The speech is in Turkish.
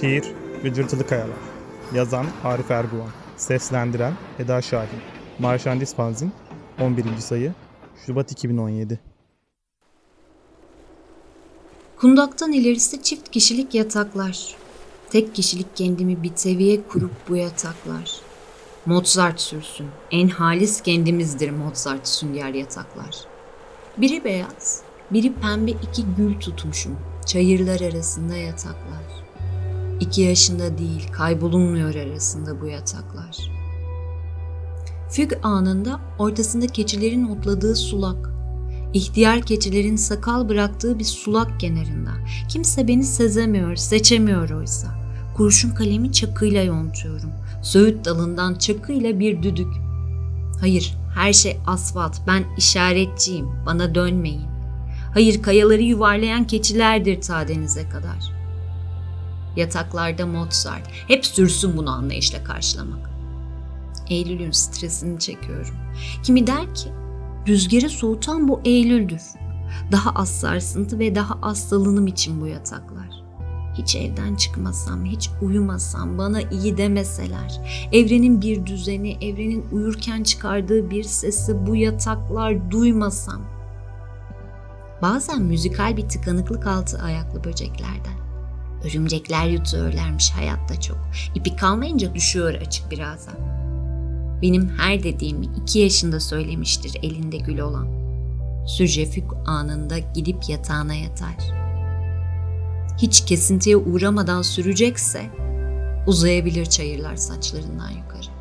Şiir Gıcırtılı Kayalar Yazan Arif Erguvan Seslendiren Eda Şahin Marşandis Fanzin 11. sayı Şubat 2017 Kundaktan ilerisi çift kişilik yataklar. Tek kişilik kendimi bir seviye kurup bu yataklar. Mozart sürsün. En halis kendimizdir Mozart sünger yataklar. Biri beyaz, biri pembe iki gül tutmuşum. Çayırlar arasında yataklar. İki yaşında değil, kaybolunmuyor arasında bu yataklar. Füg anında ortasında keçilerin otladığı sulak. İhtiyar keçilerin sakal bıraktığı bir sulak kenarında. Kimse beni sezemiyor, seçemiyor oysa. Kurşun kalemi çakıyla yontuyorum. Söğüt dalından çakıyla bir düdük. Hayır, her şey asfalt. Ben işaretçiyim. Bana dönmeyin. Hayır, kayaları yuvarlayan keçilerdir ta denize kadar. Yataklarda Mozart. Hep sürsün bunu anlayışla karşılamak. Eylül'ün stresini çekiyorum. Kimi der ki, rüzgarı soğutan bu Eylül'dür. Daha az sarsıntı ve daha az salınım için bu yataklar. Hiç evden çıkmasam, hiç uyumasam, bana iyi demeseler, evrenin bir düzeni, evrenin uyurken çıkardığı bir sesi bu yataklar duymasam. Bazen müzikal bir tıkanıklık altı ayaklı böceklerden. Örümcekler yutuyorlarmış hayatta çok. İpi kalmayınca düşüyor açık birazdan. Benim her dediğimi iki yaşında söylemiştir elinde gül olan. Sürcefük anında gidip yatağına yatar. Hiç kesintiye uğramadan sürecekse uzayabilir çayırlar saçlarından yukarı.